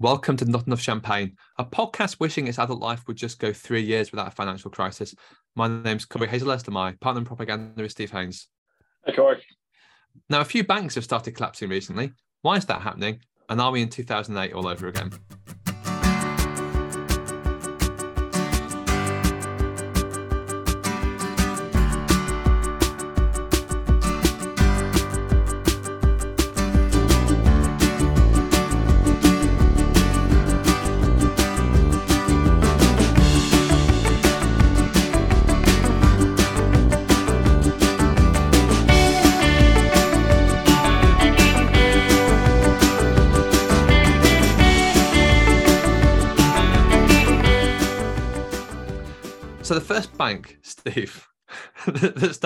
Welcome to Not Enough Champagne, a podcast wishing its adult life would just go three years without a financial crisis. My name's Cory Hazlehurst, and my partner in propaganda is Steve Haynes. Hey, Cory. Now, a few banks have started collapsing recently. Why is that happening? And are we in 2008 all over again?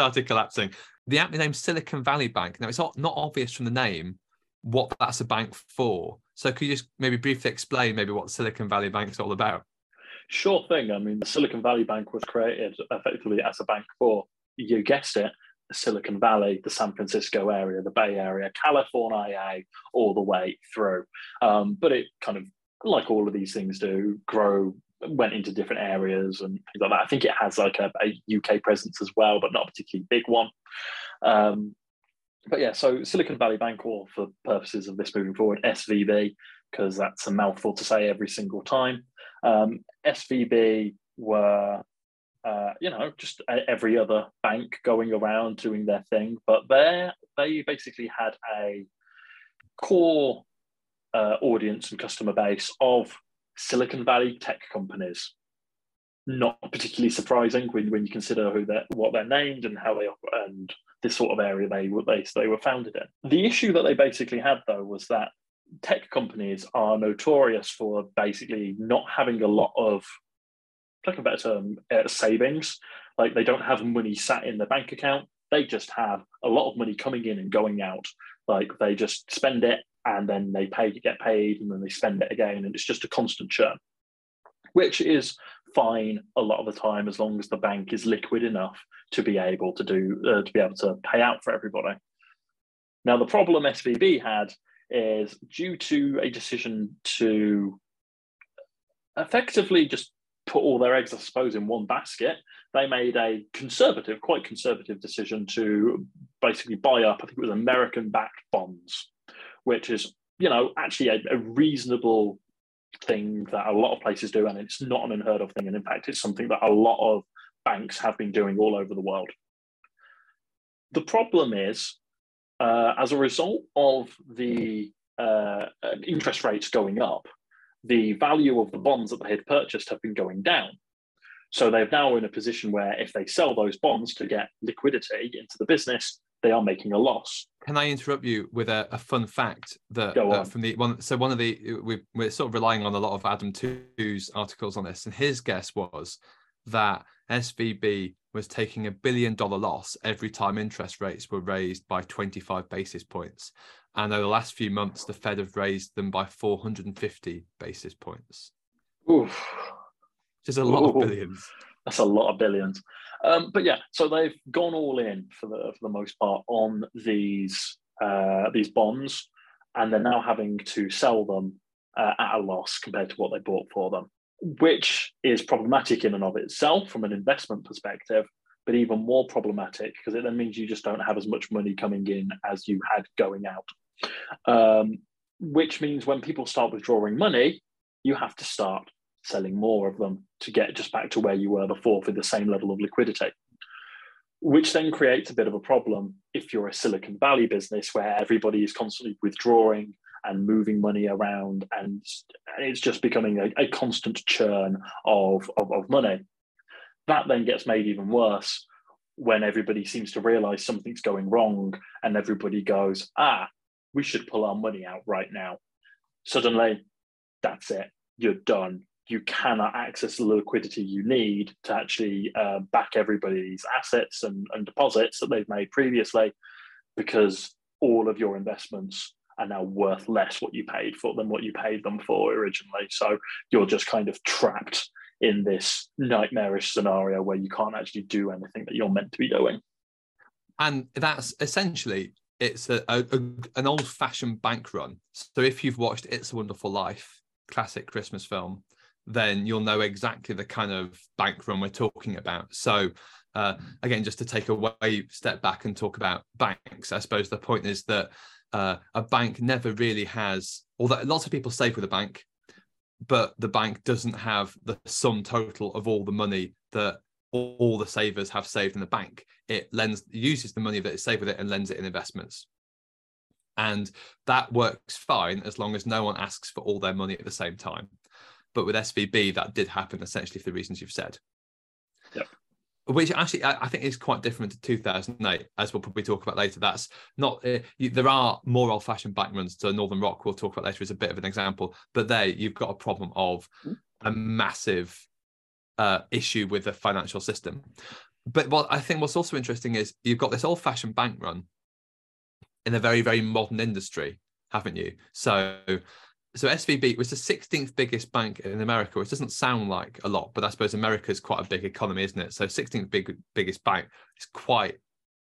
Started collapsing, the aptly named Silicon Valley Bank. Now it's not, obvious from the name what that's a bank for. So could you just maybe briefly explain maybe what Silicon Valley Bank is all about? Sure thing. I mean, the Silicon Valley Bank was created effectively as a bank for, you guessed it, Silicon Valley, the San Francisco area, the Bay Area, California, all the way through. Um, but it kind of, like all of these things do, grow went into different areas and things like that. I think it has like a, a UK presence as well, but not a particularly big one. Um, but yeah, so Silicon Valley Bank, or for purposes of this moving forward, SVB, because that's a mouthful to say every single time. Um, SVB were, uh, you know, just every other bank going around doing their thing, but they they basically had a core uh, audience and customer base of Silicon Valley tech companies. Not particularly surprising when, when you consider who they're, what they're named and how they and this sort of area they were they, they were founded in. The issue that they basically had though was that tech companies are notorious for basically not having a lot of, like a better term, uh, savings. Like they don't have money sat in the bank account. They just have a lot of money coming in and going out. Like they just spend it and then they pay get paid and then they spend it again and it's just a constant churn which is fine a lot of the time as long as the bank is liquid enough to be able to do uh, to be able to pay out for everybody. Now the problem svb had is due to a decision to effectively just put all their eggs i suppose in one basket they made a conservative quite conservative decision to basically buy up i think it was american backed bonds which is you know actually a, a, reasonable thing that a lot of places do, and it's not an unheard of thing. And in fact, it's something that a lot of banks have been doing all over the world. The problem is, uh, as a result of the uh, interest rates going up, the value of the bonds that they had purchased have been going down. So they're now in a position where if they sell those bonds to get liquidity into the business, they are making a loss. Can I interrupt you with a, a fun fact that uh, from the one? So one of the we we're sort of relying on a lot of Adam Tooze's articles on this, and his guess was that SVB was taking a billion dollar loss every time interest rates were raised by 25 basis points. And over the last few months, the Fed have raised them by 450 basis points. Oof. Which is a lot Ooh. of billions. That's a lot of billions. Um, but yeah, so they've gone all in for the for the most part on these uh, these bonds, and they're now having to sell them uh, at a loss compared to what they bought for them, which is problematic in and of itself from an investment perspective. But even more problematic because it then means you just don't have as much money coming in as you had going out. Um, which means when people start withdrawing money, you have to start selling more of them to get just back to where you were before for the same level of liquidity. Which then creates a bit of a problem if you're a Silicon Valley business where everybody is constantly withdrawing and moving money around, and it's just becoming a, a constant churn of, of, of money. That then gets made even worse when everybody seems to realize something's going wrong and everybody goes, ah, we should pull our money out right now. Suddenly, that's it. You're done you cannot access the liquidity you need to actually uh, back everybody's assets and, and deposits that they've made previously because all of your investments are now worth less what you paid for than what you paid them for originally. So you're just kind of trapped in this nightmarish scenario where you can't actually do anything that you're meant to be doing. And that's essentially it's a, a, a an old-fashioned bank run. So if you've watched It's a Wonderful Life, classic Christmas film, then you'll know exactly the kind of bank run we're talking about. So uh, again, just to take a way step back and talk about banks, I suppose the point is that uh, a bank never really has, although lots of people save with a bank, but the bank doesn't have the sum total of all the money that all the savers have saved in the bank. It lends uses the money that is saved with it and lends it in investments. And that works fine as long as no one asks for all their money at the same time. But with SVB, that did happen essentially for the reasons you've said. Yep. Which actually I think is quite different to 2008, as we'll probably talk about later. That's not uh, you, there are more old-fashioned bank runs to Northern Rock. We'll talk about later as a bit of an example, but there you've got a problem of hmm. a massive uh, issue with the financial system. But what I think what's also interesting is you've got this old-fashioned bank run in a very very modern industry, haven't you? So so SVB was the 16th biggest bank in America, which doesn't sound like a lot, but I suppose America is quite a big economy, isn't it? So 16th big biggest bank is quite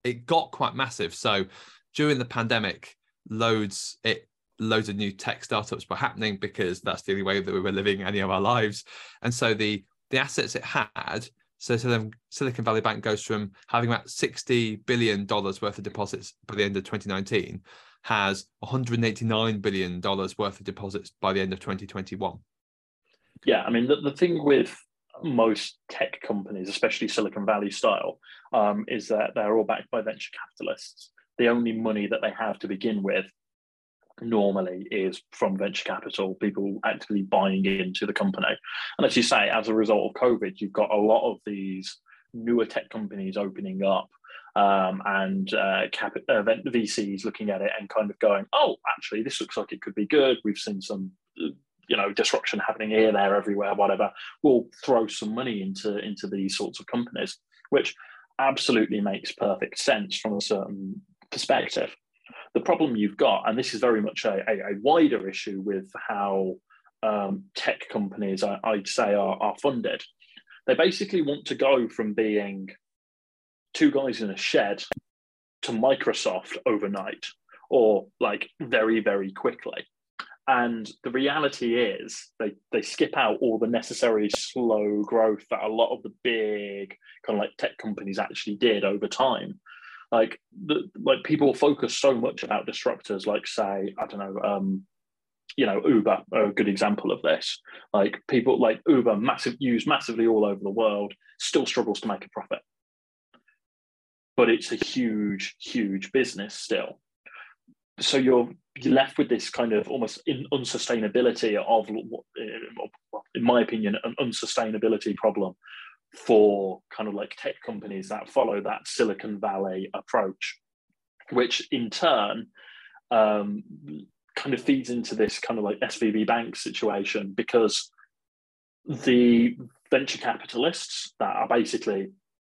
it got quite massive. So during the pandemic, loads it loads of new tech startups were happening because that's the only way that we were living any of our lives. And so the the assets it had, so, so Silicon Valley Bank goes from having about 60 billion dollars worth of deposits by the end of 2019 has 189 billion dollars worth of deposits by the end of 2021. Yeah, I mean the, the thing with most tech companies, especially Silicon Valley style, um, is that they're all backed by venture capitalists. The only money that they have to begin with normally is from venture capital, people actively buying into the company. And as you say, as a result of COVID, you've got a lot of these newer tech companies opening up um, and uh, cap- uh, VCs looking at it and kind of going, oh, actually, this looks like it could be good. We've seen some, you know, disruption happening here, there, everywhere, whatever. We'll throw some money into into these sorts of companies, which absolutely makes perfect sense from a certain perspective. The problem you've got, and this is very much a, a, a wider issue with how um, tech companies, I, would say, are, are funded. They basically want to go from being two guys in a shed to Microsoft overnight or like very, very quickly. And the reality is they, they skip out all the necessary slow growth that a lot of the big kind of like tech companies actually did over time. Like the like people focus so much about disruptors, like say, I don't know, um, you know, Uber, a good example of this. Like people like Uber massive used massively all over the world, still struggles to make a profit but it's a huge, huge business still. So you're left with this kind of almost unsustainability of, in my opinion, an unsustainability problem for kind of like tech companies that follow that Silicon Valley approach, which in turn um, kind of feeds into this kind of like SVB bank situation because the venture capitalists that are basically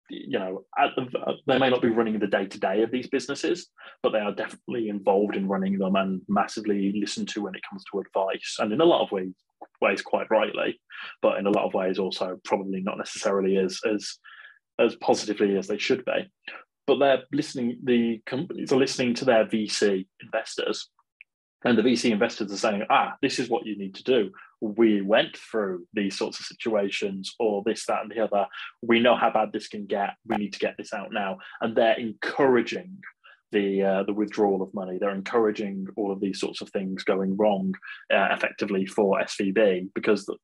you know, the, they may not be running the day to day of these businesses, but they are definitely involved in running them and massively listened to when it comes to advice. And in a lot of ways, ways quite rightly, but in a lot of ways also probably not necessarily as as as positively as they should be. But they're listening. The companies are listening to their VC investors, and the VC investors are saying, "Ah, this is what you need to do we went through these sorts of situations or this, that, and the other. We know how bad this can get. We need to get this out now. And they're encouraging the uh, the withdrawal of money. They're encouraging all of these sorts of things going wrong uh, effectively for SVB because the,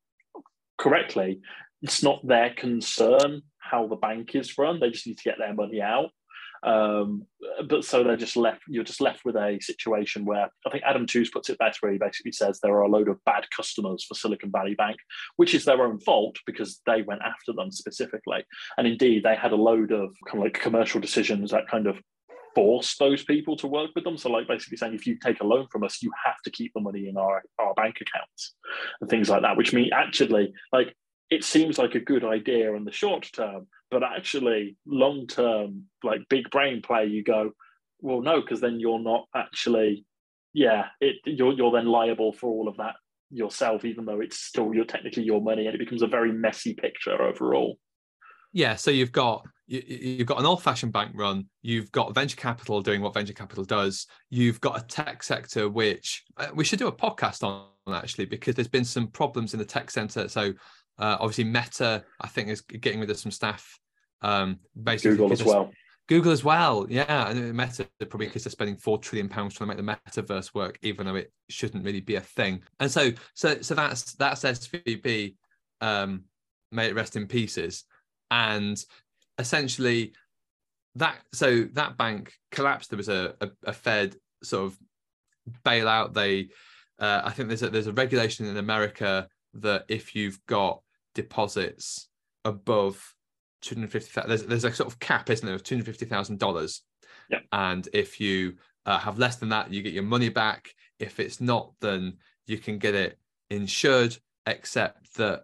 correctly, it's not their concern how the bank is run. They just need to get their money out. Um, but so they're just left. You're just left with a situation where I think Adam Tooze puts it better. Where he basically says there are a load of bad customers for Silicon Valley Bank, which is their own fault because they went after them specifically. And indeed, they had a load of kind of like commercial decisions that kind of force those people to work with them. So, like basically saying, if you take a loan from us, you have to keep the money in our, our bank accounts and things like that, which mean actually, like, it seems like a good idea in the short term, but actually, long term, like big brain play, you go, well, no, because then you're not actually, yeah, it you're you're then liable for all of that yourself, even though it's still you're technically your money, and it becomes a very messy picture overall. Yeah, so you've got you, have got an old-fashioned bank run. You've got venture capital doing what venture capital does. You've got a tech sector which uh, we should do a podcast on actually because there's been some problems in the tech center. So uh, obviously, Meta I think is getting rid of some staff. Um, basically, Google as well. Google as well, yeah, and Meta probably because they're spending four trillion pounds trying to make the metaverse work, even though it shouldn't really be a thing. And so, so, so that's that's SVB. Um, may it rest in pieces and essentially that so that bank collapsed there was a, a, a fed sort of bailout they uh, i think there's a, there's a regulation in america that if you've got deposits above 250 there's, there's a sort of cap isn't there of $250000 yeah. and if you uh, have less than that you get your money back if it's not then you can get it insured except that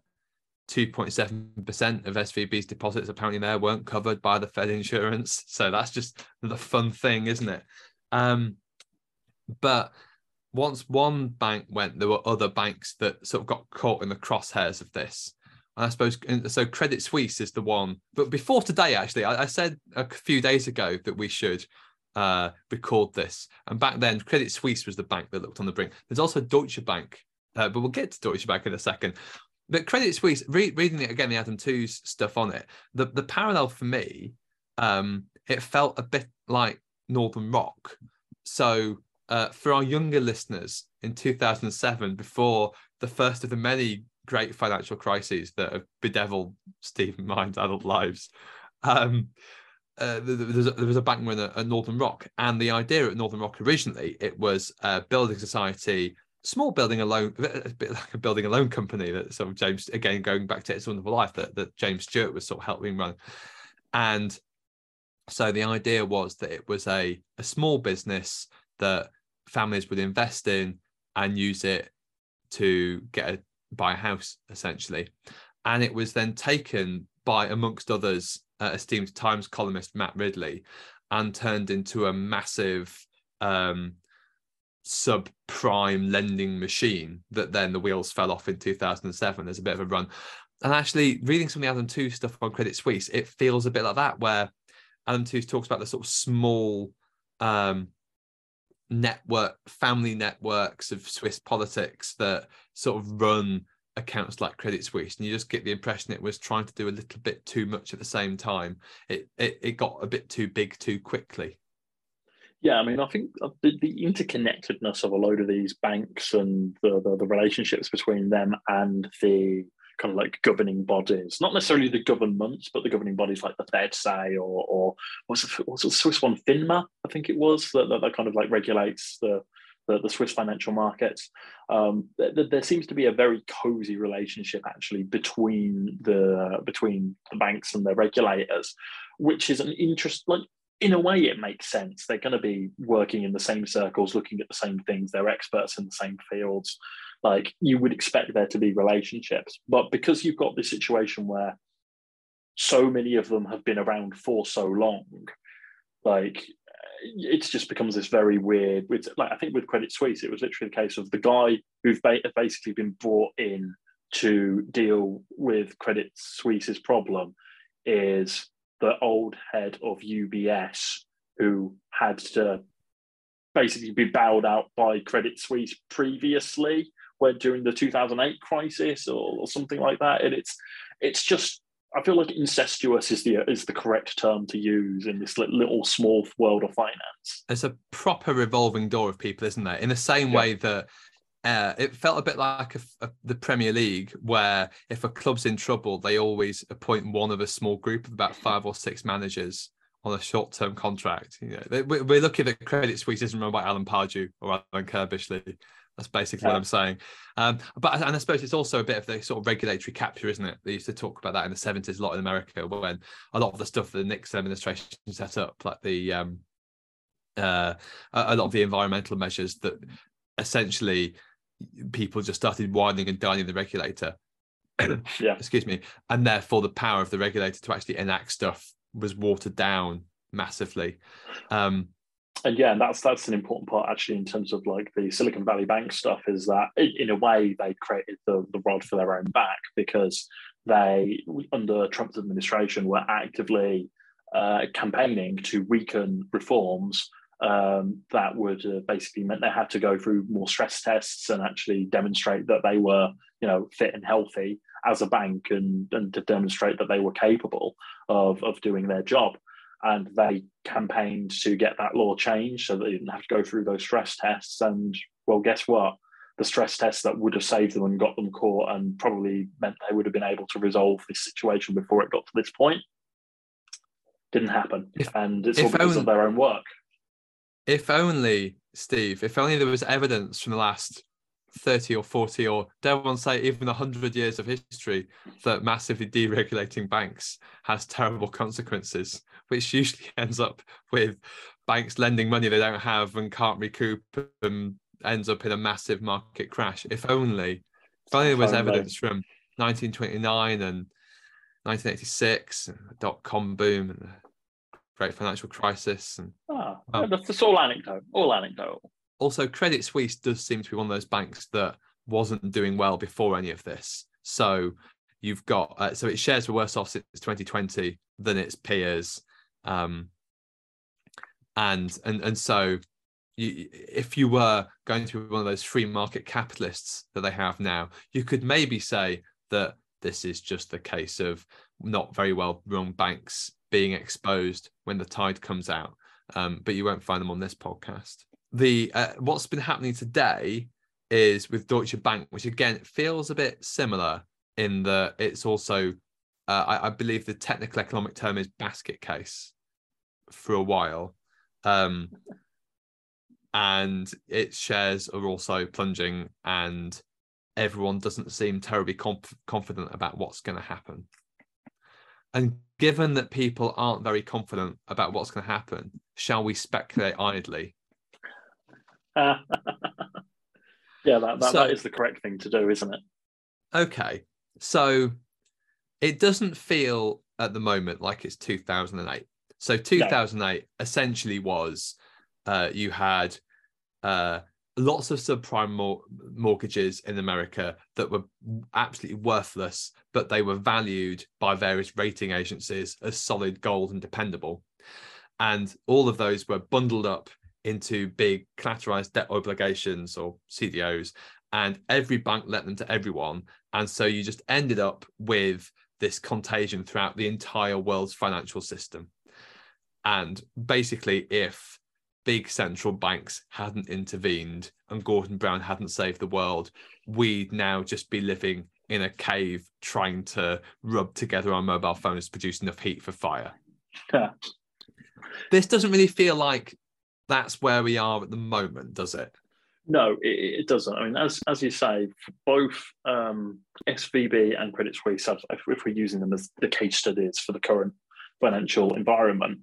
2.7% of SVB's deposits apparently there weren't covered by the Fed insurance. So that's just the fun thing, isn't it? Um, but once one bank went, there were other banks that sort of got caught in the crosshairs of this. I suppose so. Credit Suisse is the one. But before today, actually, I, I said a few days ago that we should uh, record this. And back then, Credit Suisse was the bank that looked on the brink. There's also Deutsche Bank, uh, but we'll get to Deutsche Bank in a second. But Credit Suisse, re- reading it again, the Adam Tooze stuff on it, the, the parallel for me, um, it felt a bit like Northern Rock. So uh, for our younger listeners in 2007, before the first of the many great financial crises that have bedeviled Stephen Mind's adult lives, um, uh, there, was a, bank run at, Northern Rock, and the idea at Northern Rock originally it was a building society small building a loan, a bit like a building a loan company that sort of James again going back to It's Wonderful Life that, that James Stewart was sort of helping run, and so the idea was that it was a a small business that families would invest in and use it to get a buy a house essentially, and it was then taken by amongst others uh, esteemed Times columnist Matt Ridley and turned into a massive um, subprime lending machine that then the wheels fell off in 2007 there's a bit of a run. And actually reading some of the adam Tooze stuff on credit suisse it feels a bit like that where adam Tooze talks about the sort of small um, network family networks of swiss politics that sort of run accounts like credit suisse and you just get the impression it was trying to do a little bit too much at the same time. It it, it got a bit too big too quickly. Yeah, I mean, I think uh, the, the interconnectedness of a load of these banks and the, the, the relationships between them and the kind of like governing bodies, not necessarily the governments, but the governing bodies like the Fed, say, or or what's the, what's the Swiss one, FINMA, I think it was, that, that, that kind of like regulates the the, the Swiss financial markets. Um, there, there, seems to be a very cozy relationship actually between the between the banks and their regulators, which is an interest. Like in a way, it makes sense. They're going to be working in the same circles, looking at the same things. They're experts in the same fields. Like you would expect there to be relationships. But because you've got this situation where so many of them have been around for so long, like it just becomes this very weird. Like I think with Credit Suisse, it was literally the case of the guy who's basically been brought in to deal with Credit Suisse's problem is the old head of UBS who had to basically be bailed out by Credit Suisse previously, where during the 2008 crisis or, or something like that. And it's it's just I feel like incestuous is the is the correct term to use in this little small world of finance. It's a proper revolving door of people, isn't there? In the same yeah. way that uh, it felt a bit like a, a, the Premier League, where if a club's in trouble, they always appoint one of a small group of about five or six managers on a short-term contract. You know, we're looking at Credit Suisse isn't run by Alan Pardew or Alan Curbishley. That's basically yeah. what I'm saying. Um, but and I suppose it's also a bit of the sort of regulatory capture, isn't it? They used to talk about that in the 70s a lot in America when a lot of the stuff the Nixon administration set up, like the um, uh, a lot of the environmental measures that essentially people just started whining and dining the regulator. yeah. Excuse me. And therefore, the power of the regulator to actually enact stuff was watered down massively. Um, and yeah, and that's that's an important part actually in terms of like the Silicon Valley Bank stuff is that in, in a way they created the, the rod for their own back because they, under Trump's administration, were actively uh, campaigning to weaken reforms um, that would uh, basically meant they had to go through more stress tests and actually demonstrate that they were, you know, fit and healthy as a bank and, and to demonstrate that they were capable of, of doing their job. And they campaigned to get that law changed so they didn't have to go through those stress tests. And well, guess what? The stress tests that would have saved them and got them caught and probably meant they would have been able to resolve this situation before it got to this point didn't happen. If, and it's all because only, of their own work. If only, Steve, if only there was evidence from the last 30 or 40 or dare one say even 100 years of history that massively deregulating banks has terrible consequences which usually ends up with banks lending money they don't have and can't recoup and ends up in a massive market crash if only. If only there was evidence from 1929 and 1986 dot com boom and the great financial crisis and oh, that's all anecdote all anecdotal. Also Credit Suisse does seem to be one of those banks that wasn't doing well before any of this. So you've got uh, so its shares were worse off since 2020 than its peers, um, and and and so you, if you were going to be one of those free market capitalists that they have now, you could maybe say that this is just the case of not very well run banks being exposed when the tide comes out. Um, but you won't find them on this podcast the uh, what's been happening today is with Deutsche Bank, which again feels a bit similar in that it's also, uh, I, I, believe the technical economic term is basket case for a while. Um, and its shares are also plunging, and everyone doesn't seem terribly comp- confident about what's going to happen. And given that people aren't very confident about what's going to happen, shall we speculate idly yeah, that, that, so, that is the correct thing to do, isn't it? Okay. So it doesn't feel at the moment like it's 2008. So 2008 no. essentially was uh, you had uh, lots of subprime mor- mortgages in America that were absolutely worthless, but they were valued by various rating agencies as solid gold and dependable. And all of those were bundled up into big collateralized debt obligations or CDOs, and every bank lent them to everyone. And so you just ended up with this contagion throughout the entire world's financial system. And basically, if big central banks hadn't intervened and Gordon Brown hadn't saved the world, we'd now just be living in a cave trying to rub together our mobile phones to produce enough heat for fire. this doesn't really feel like that's where we are at the moment, does it? No, it, it doesn't. I mean, as as you say, both um, SVB and Credit Suisse, if, if, we're using them as the case studies for the current financial environment,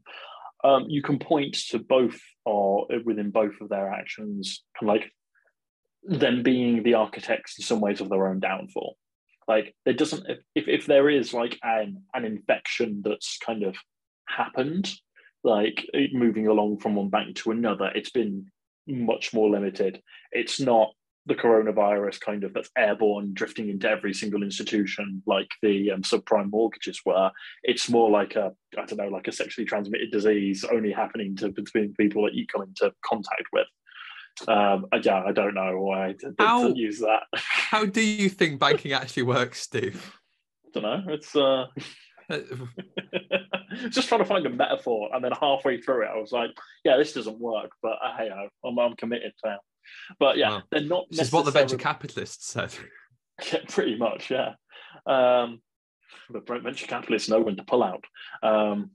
um, you can point to both or within both of their actions, like them being the architects in some ways of their own downfall. Like there doesn't if if there is like an an infection that's kind of happened like moving along from one bank to another, it's been much more limited. It's not the coronavirus kind of that's airborne, drifting into every single institution like the um, subprime mortgages were. It's more like a, I don't know, like a sexually transmitted disease only happening to between people that you come into contact with. Um, yeah, I don't know why to, how, to use that. how do you think banking actually works, Steve? I don't know. It's uh, just trying to find a metaphor, and then halfway through it, I was like, "Yeah, this doesn't work." But uh, hey, I'm, I'm committed to now. But yeah, wow. they're not. This is what the venture capitalists said. Yeah, pretty much, yeah. Um, but venture capitalists know when to pull out. Um,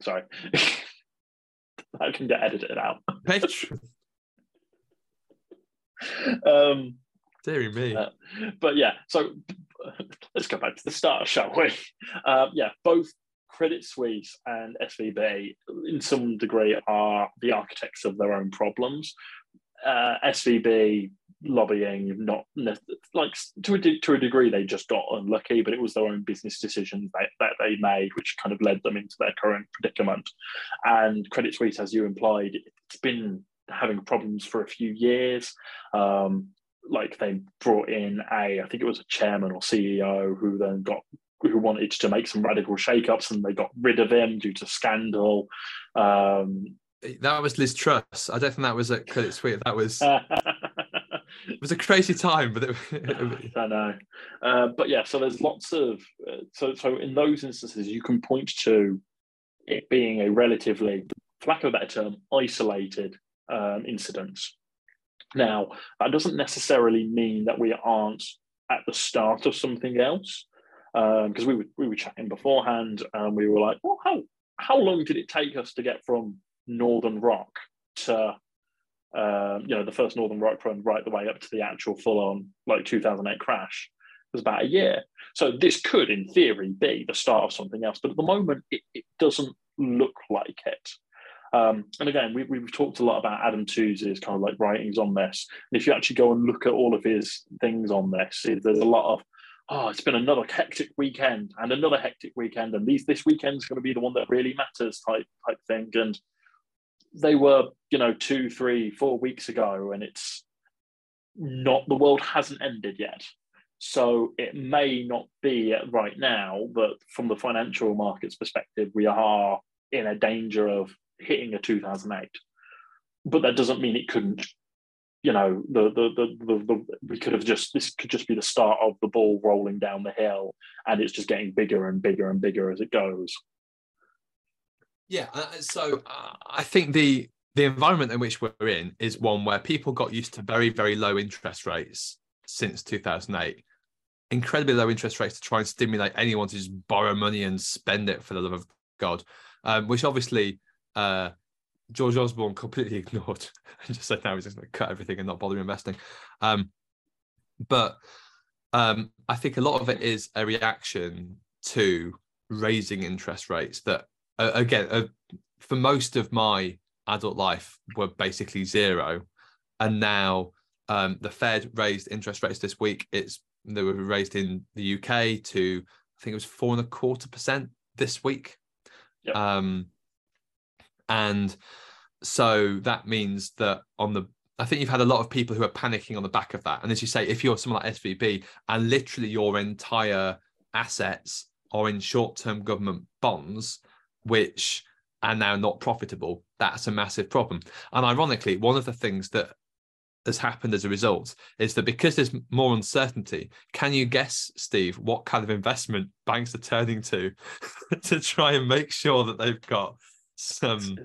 sorry, I can get edited out. um, Dear me. Uh, but yeah, so let's go back to the start, shall we? Uh, yeah, both Credit Suisse and SVB, in some degree, are the architects of their own problems. Uh, SVB lobbying, not like to a, to a degree, they just got unlucky, but it was their own business decisions that, that they made, which kind of led them into their current predicament. And Credit Suisse, as you implied, it's been having problems for a few years. Um, like they brought in a, I think it was a chairman or CEO who then got who wanted to make some radical shake-ups and they got rid of him due to scandal. Um, that was Liz Truss. I don't think that was a Credit Suisse. That was it was a crazy time, but it, I know. Uh, but yeah, so there's lots of uh, so so in those instances you can point to it being a relatively, for lack of a better term, isolated um, incident. Now that doesn't necessarily mean that we aren't at the start of something else because um, we were we were chatting beforehand and we were like, well, how how long did it take us to get from Northern Rock to um, you know the first Northern Rock run right the way up to the actual full on like 2008 crash was about a year. So this could, in theory, be the start of something else, but at the moment it, it doesn't look like it. Um, and again, we, we've talked a lot about Adam Tooze's kind of like writings on this. And if you actually go and look at all of his things on this, there's a lot of oh, it's been another hectic weekend and another hectic weekend, and these this weekend's going to be the one that really matters type type thing. And they were, you know, two, three, four weeks ago, and it's not the world hasn't ended yet. So it may not be right now, but from the financial markets perspective, we are in a danger of hitting a 2008. But that doesn't mean it couldn't you know the, the the, the the we could have just this could just be the start of the ball rolling down the hill and it's just getting bigger and bigger and bigger as it goes yeah uh, so uh, i think the the environment in which we're in is one where people got used to very very low interest rates since 2008 incredibly low interest rates to try and stimulate anyone to just borrow money and spend it for the love of god um, which obviously uh, George Osborne completely ignored and just said, now he's just going to cut everything and not bother investing. Um, but um, I think a lot of it is a reaction to raising interest rates that, uh, again, uh, for most of my adult life were basically zero. And now um, the Fed raised interest rates this week. It's they were raised in the UK to I think it was four and a quarter percent this week. Yep. Um, and so that means that on the I think you've had a lot of people who are panicking on the back of that. And as you say, if you're someone like SVB and literally your entire assets are in short-term government bonds, which are now not profitable, that's a massive problem. And ironically, one of the things that has happened as a result is that because there's more uncertainty, can you guess, Steve, what kind of investment banks are turning to to try and make sure that they've got some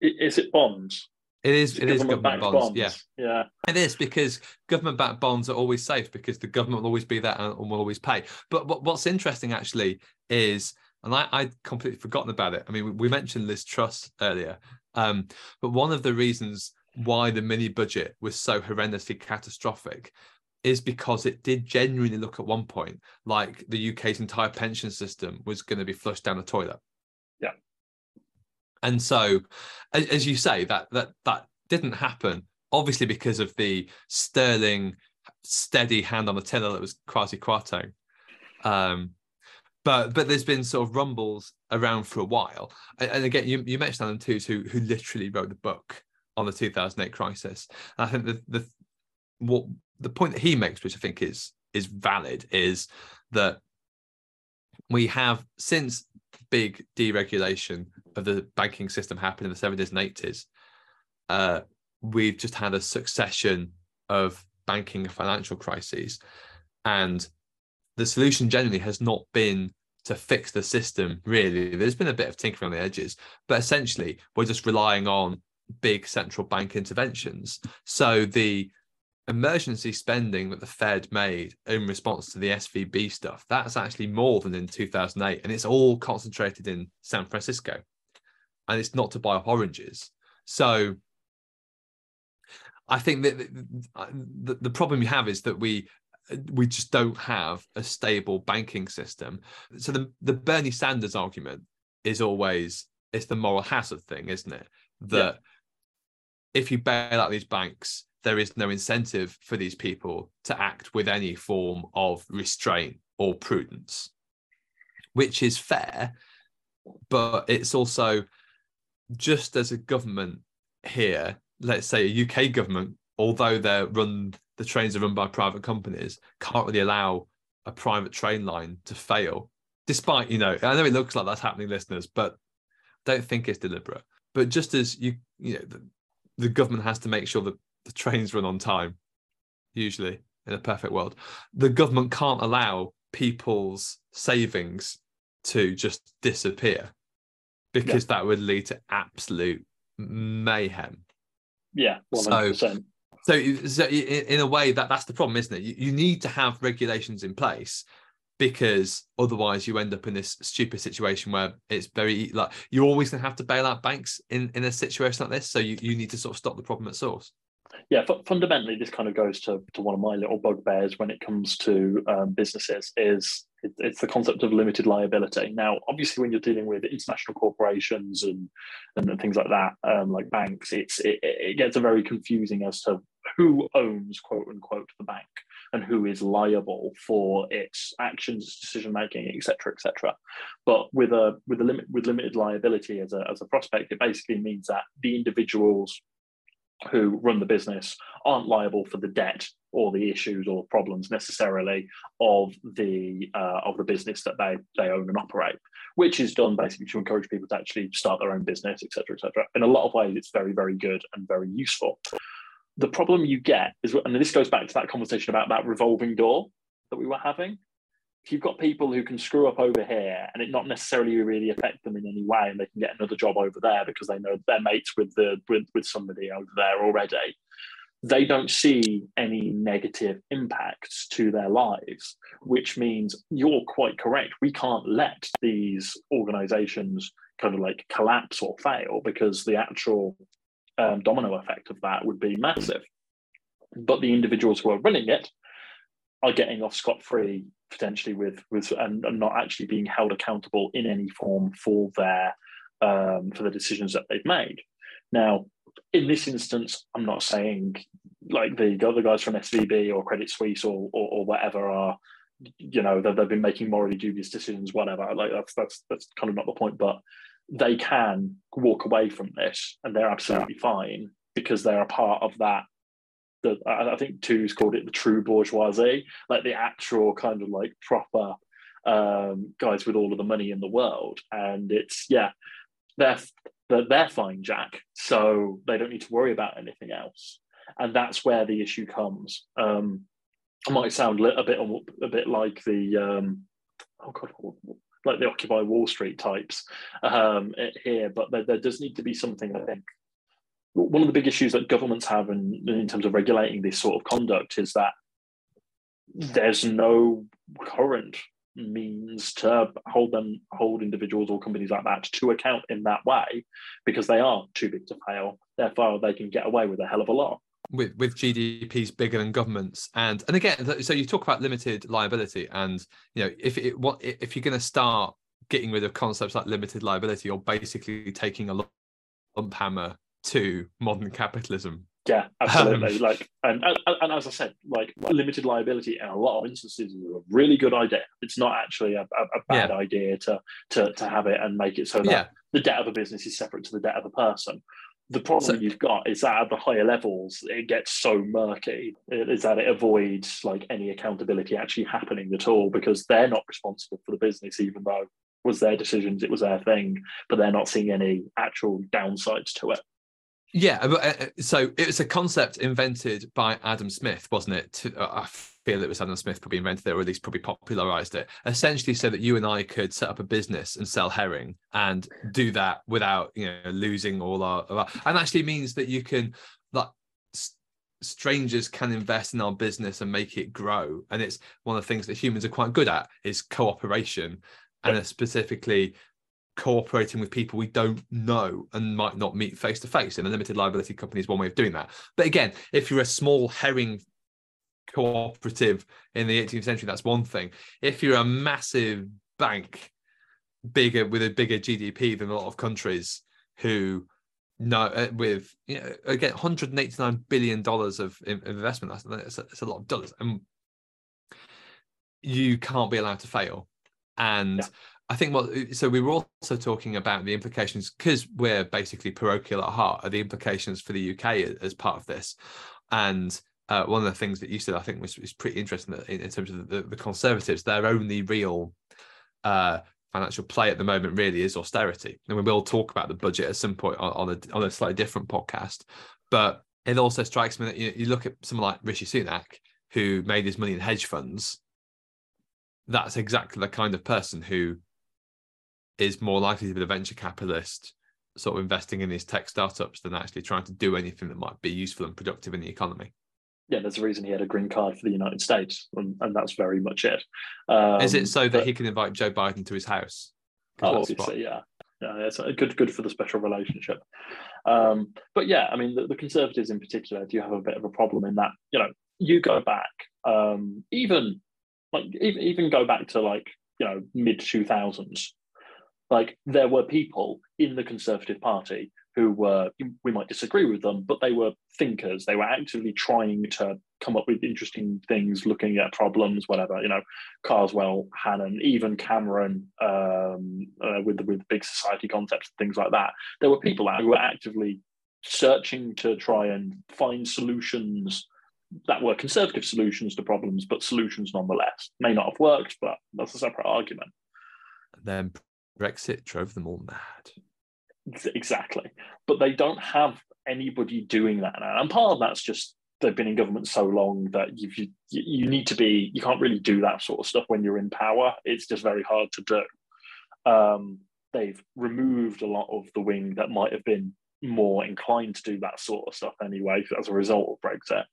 is it bonds? It is. It, it is government bonds. bonds. Yeah, yeah. It is because government-backed bonds are always safe because the government will always be there and will always pay. But, but what's interesting actually is, and I, I'd completely forgotten about it. I mean, we, we mentioned Liz Truss earlier, um, but one of the reasons why the mini budget was so horrendously catastrophic is because it did genuinely look at one point like the UK's entire pension system was going to be flushed down the toilet. Yeah. And so, as, as you say, that that that didn't happen, obviously because of the sterling steady hand on the tiller that was Kwasi Kwarteng. Um, but but there's been sort of rumbles around for a while. And, and again, you, you mentioned Alan Tooze, who who literally wrote the book on the 2008 crisis. And I think the the what the point that he makes, which I think is is valid, is that we have since big deregulation of the banking system happened in the 70s and 80s, uh, we've just had a succession of banking and financial crises. And the solution generally has not been to fix the system, really. There's been a bit of tinkering on the edges, but essentially, we're just relying on big central bank interventions. So the emergency spending that the Fed made in response to the SVB stuff, that's actually more than in 2008. And it's all concentrated in San Francisco. And it's not to buy oranges. So I think that the, the problem you have is that we we just don't have a stable banking system. So the, the Bernie Sanders argument is always it's the moral hazard thing, isn't it? That yeah. if you bail out these banks, there is no incentive for these people to act with any form of restraint or prudence, which is fair. But it's also just as a government here, let's say a UK government, although they're run, the trains are run by private companies, can't really allow a private train line to fail, despite, you know, I know it looks like that's happening, listeners, but don't think it's deliberate. But just as you, you know, the, the government has to make sure that the trains run on time, usually in a perfect world, the government can't allow people's savings to just disappear because yeah. that would lead to absolute mayhem. Yeah, 100%. So, so, so in a way, that that's the problem, isn't it? You, you need to have regulations in place because otherwise you end up in this stupid situation where it's very like you're always going to have to bail out banks in in a situation like this. So you, you need to sort of stop the problem at source. Yeah, fundamentally, this kind of goes to, to one of my little bugbears when it comes to um, businesses is it, it's the concept of limited liability. Now, obviously, when you're dealing with international corporations and and, things like that, um, like banks, it's it, it gets very confusing as to who owns quote unquote the bank and who is liable for its actions, decision making, etc., etc. But with a with a limit with limited liability as a as a prospect, it basically means that the individuals who run the business aren't liable for the debt or the issues or problems necessarily of the uh, of the business that they they own and operate, which is done basically to encourage people to actually start their own business, etc., etc. In a lot of ways, it's very very good and very useful. The problem you get is, and this goes back to that conversation about that revolving door that we were having. If you've got people who can screw up over here and it not necessarily really affect them in any way and they can get another job over there because they know they're mates with the with, with somebody over there already they don't see any negative impacts to their lives which means you're quite correct. We can't let these organizations kind of like collapse or fail because the actual um, domino effect of that would be massive but the individuals who are running it are getting off scot free potentially with with and, and, not actually being held accountable in any form for their um, for the decisions that they've made. Now, in this instance, I'm not saying like the other guys from SVB or Credit Suisse or or, or whatever are you know that they've been making morally dubious decisions, whatever. Like that's that's that's kind of not the point, but they can walk away from this and they're absolutely fine because they're a part of that the I think Tooze called it the true bourgeoisie, like the actual kind of like proper um, guys with all of the money in the world. And it's yeah, they're they're fine, Jack. So they don't need to worry about anything else. And that's where the issue comes. Um, might sound a bit a bit like the um, oh god, like the Occupy Wall Street types um, here, but there, there does need to be something I think. One of the big issues that governments have in, in terms of regulating this sort of conduct is that there's no current means to hold them hold individuals or companies like that to account in that way because they are too big to fail. Therefore they can get away with a hell of a lot with with gdps bigger than governments and and again so you talk about limited liability and you know if it what if you're going to start getting rid of concepts like limited liability you're basically taking a lump hammer to modern capitalism. Yeah, absolutely. Um, like, and, and, and as I said, like limited liability in a lot of instances is a really good idea. It's not actually a, a, a bad yeah. idea to, to to have it and make it so that yeah. the debt of a business is separate to the debt of a person. The problem so, you've got is that at the higher levels, it gets so murky. Is that it avoids like any accountability actually happening at all because they're not responsible for the business, even though was their decisions, it was their thing, but they're not seeing any actual downsides to it. Yeah, uh, uh, so it was a concept invented by Adam Smith, wasn't it? To, uh, feel it was Adam Smith probably invented it, or at least probably popularized it. Essentially, so that you and I could set up a business and sell herring, and do that without you know losing all our, our and actually means that you can like strangers can invest in our business and make it grow. And it's one of the things that humans are quite good at is cooperation, and specifically cooperating with people we don't know and might not meet face to face. And a limited liability company is one way of doing that. But again, if you're a small herring cooperative in the 18th century, that's one thing. If you're a massive bank, bigger with a bigger GDP than a lot of countries who know uh, with you know again 189 billion dollars of investment that's, that's, a, that's a lot of dollars and you can't be allowed to fail and yeah. I think what so we were also talking about the implications because we're basically parochial at heart are the implications for the UK as part of this, and uh, one of the things that you said I think was, was pretty interesting in, in terms of the, the, Conservatives, their only real uh, financial play at the moment really is austerity. And we will talk about the budget at some point on, on, a, on a slightly different podcast. But it also strikes me that you, you look at someone like Rishi Sunak, who made his money in hedge funds. That's exactly the kind of person who is more likely to be the venture capitalist, sort of investing in these tech startups than actually trying to do anything that might be useful and productive in the economy yeah, there's a reason he had a green card for the United States, and, and that's very much it. Um, Is it so that but, he can invite Joe Biden to his house? Oh, obviously, yeah, yeah, it's good, good for the special relationship. Um, but yeah, I mean, the, the, Conservatives in particular do have a bit of a problem in that you know you go back, um, even like even, even go back to like you know mid two thousands, like there were people in the Conservative Party who were we might disagree with them, but they were thinkers. They were actively trying to come up with interesting things, looking at problems, whatever. You know, Carswell, Hannan, even Cameron, um, uh, with the, with big society concepts and things like that. There were people out who were actively searching to try and find solutions that were conservative solutions to problems, but solutions nonetheless. May not have worked, but that's a separate argument. then Brexit drove them all mad. Exactly. But they don't have anybody doing that now. And part of that's just they've been in government so long that you you need to be you can't really do that sort of stuff when you're in power. It's just very hard to do. Um, they've removed a lot of the wing that might have been more inclined to do that sort of stuff anyway as a result of Brexit.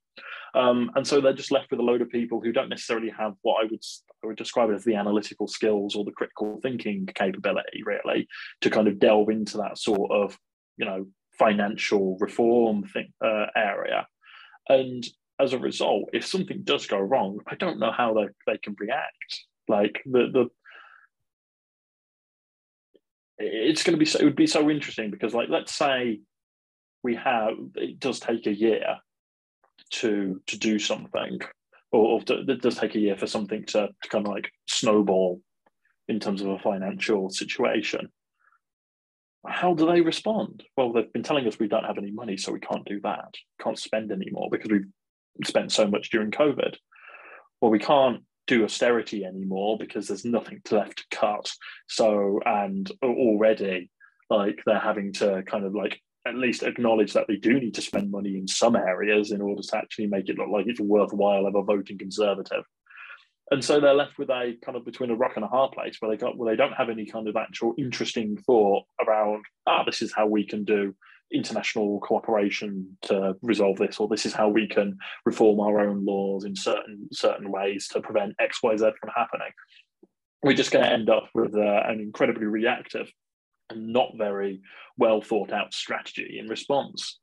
Um, and so they're just left with a load of people who don't necessarily have what I would I would describe as the analytical skills or the critical thinking capability, really, to kind of delve into that sort of you know financial reform thing uh, area. And as a result, if something does go wrong, I don't know how they, they can react. Like the the it's going to be so it would be so interesting because like let's say we have it does take a year to to do something or, or to, it does take a year for something to, to kind of like snowball in terms of a financial situation. How do they respond? Well they've been telling us we don't have any money so we can't do that can't spend anymore because we've spent so much during covid. Or we can't do austerity anymore because there's nothing left to cut. So, and already, like, they're having to kind of like at least acknowledge that they do need to spend money in some areas in order to actually make it look like it's worthwhile ever voting conservative. And so they're left with a kind of between a rock and a hard place where they got where they don't have any kind of actual interesting thought around ah this is how we can do international cooperation to resolve this, or this is how we can reform our own laws in certain certain ways to prevent X, Y, Z from happening. We're just going to end up with uh, an incredibly reactive and not very well thought out strategy in response.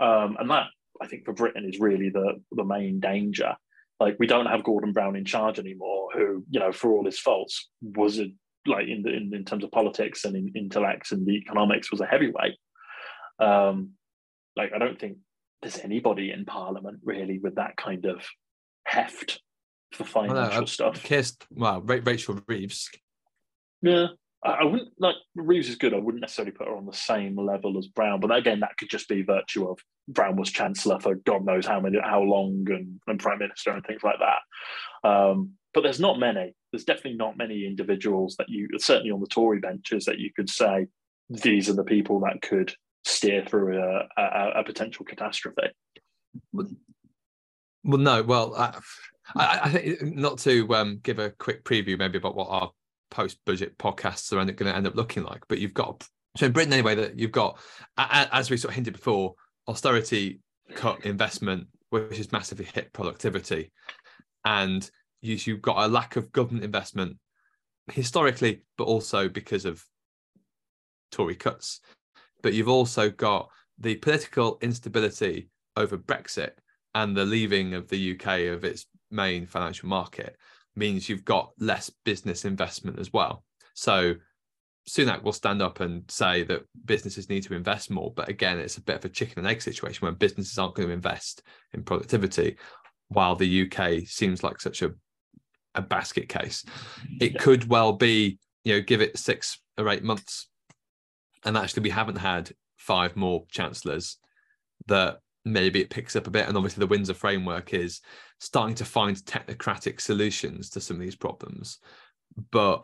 Um, and that, I think, for Britain is really the the main danger. Like we don't have Gordon Brown in charge anymore, who, you know, for all his faults, was a like in, the, in in terms of politics and in intellect and the economics was a heavyweight um, like I don't think there's anybody in Parliament really with that kind of heft for financial stuff. Kissed, well, Rachel Reeves. Yeah, I wouldn't like Reeves is good. I wouldn't necessarily put her on the same level as Brown, but again, that could just be virtue of Brown was Chancellor for God knows how many, how long, and, and Prime Minister and things like that. Um, but there's not many. There's definitely not many individuals that you, certainly on the Tory benches, that you could say these are the people that could steer through a, a, a potential catastrophe. Well, no. Well, I, I, think not to um, give a quick preview, maybe about what our post-budget podcasts are going to end up looking like. But you've got so in Britain anyway that you've got, as we sort of hinted before, austerity cut investment, which has massively hit productivity, and you've got a lack of government investment historically, but also because of Tory cuts but you've also got the political instability over Brexit and the leaving of the UK of its main financial market means you've got less business investment as well. So Sunak will stand up and say that businesses need to invest more. But again, it's a bit of a chicken and egg situation where businesses aren't going to invest in productivity, while the UK seems like such a, a basket case. It could well be, you know, give it six or eight months and actually we haven't had five more chancellors that maybe it picks up a bit. And obviously, the Windsor framework is starting to find technocratic solutions to some of these problems. But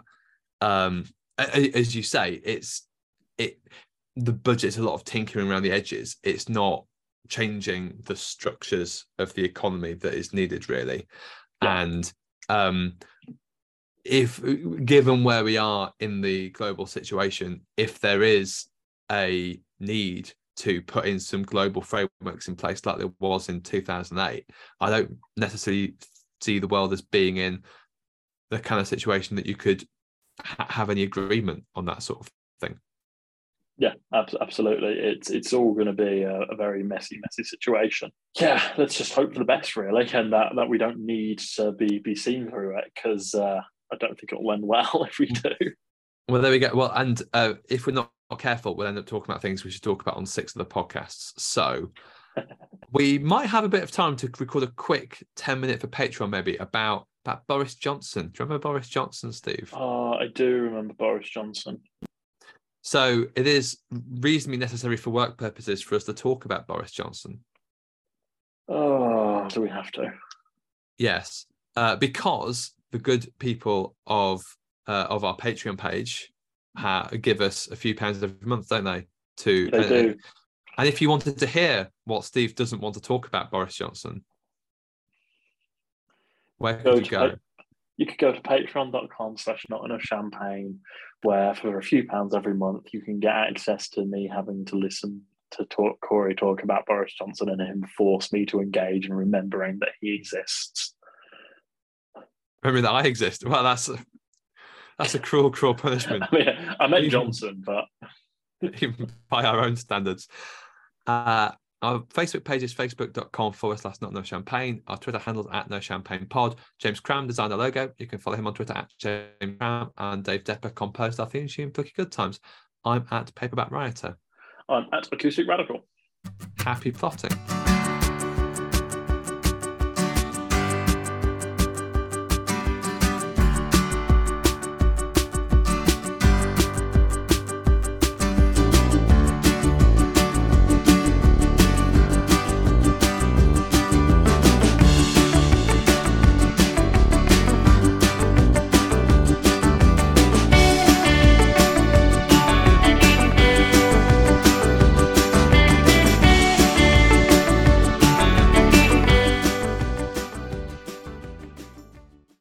um, as you say, it's it the budget's a lot of tinkering around the edges. It's not changing the structures of the economy that is needed, really. Yeah. And um, if given where we are in the global situation, if there is a need to put in some global frameworks in place like there was in 2008, I don't necessarily see the world as being in the kind of situation that you could ha- have any agreement on that sort of thing. Yeah, absolutely. It's it's all going to be a, a, very messy, messy situation. Yeah, let's just hope for the best, really, and that, that we don't need to be be seen through it because uh, I don't think it'll end well if we do. Well, there we go. Well, and uh, if we're not careful, we'll end up talking about things we should talk about on six of the podcasts. So we might have a bit of time to record a quick 10 minute for Patreon, maybe about, about Boris Johnson. Do you remember Boris Johnson, Steve? Oh, I do remember Boris Johnson. So it is reasonably necessary for work purposes for us to talk about Boris Johnson. Oh, do we have to? Yes, uh, because the good people of uh, of our Patreon page give us a few pounds every month, don't they? To they uh, do. And if you wanted to hear what Steve doesn't want to talk about Boris Johnson, where could go you go? you could go to patreon.com slash not enough champagne, where for a few pounds every month you can get access to me having to listen to talk Cory talk about Boris Johnson and him force me to engage and remembering that he exists. Remember that I exist. Well, that's a, that's a cruel, cruel punishment. I, mean, I meant Johnson, but by our own standards. Uh, our Facebook page is facebook.com forward slash not no champagne. Our Twitter handles at no champagne pod. James Cram designed the logo. You can follow him on Twitter at James Cram and Dave Depper composed our theme tune, Plucky Good Times. I'm at Paperback Rioter. I'm at Acoustic Radical. Happy plotting.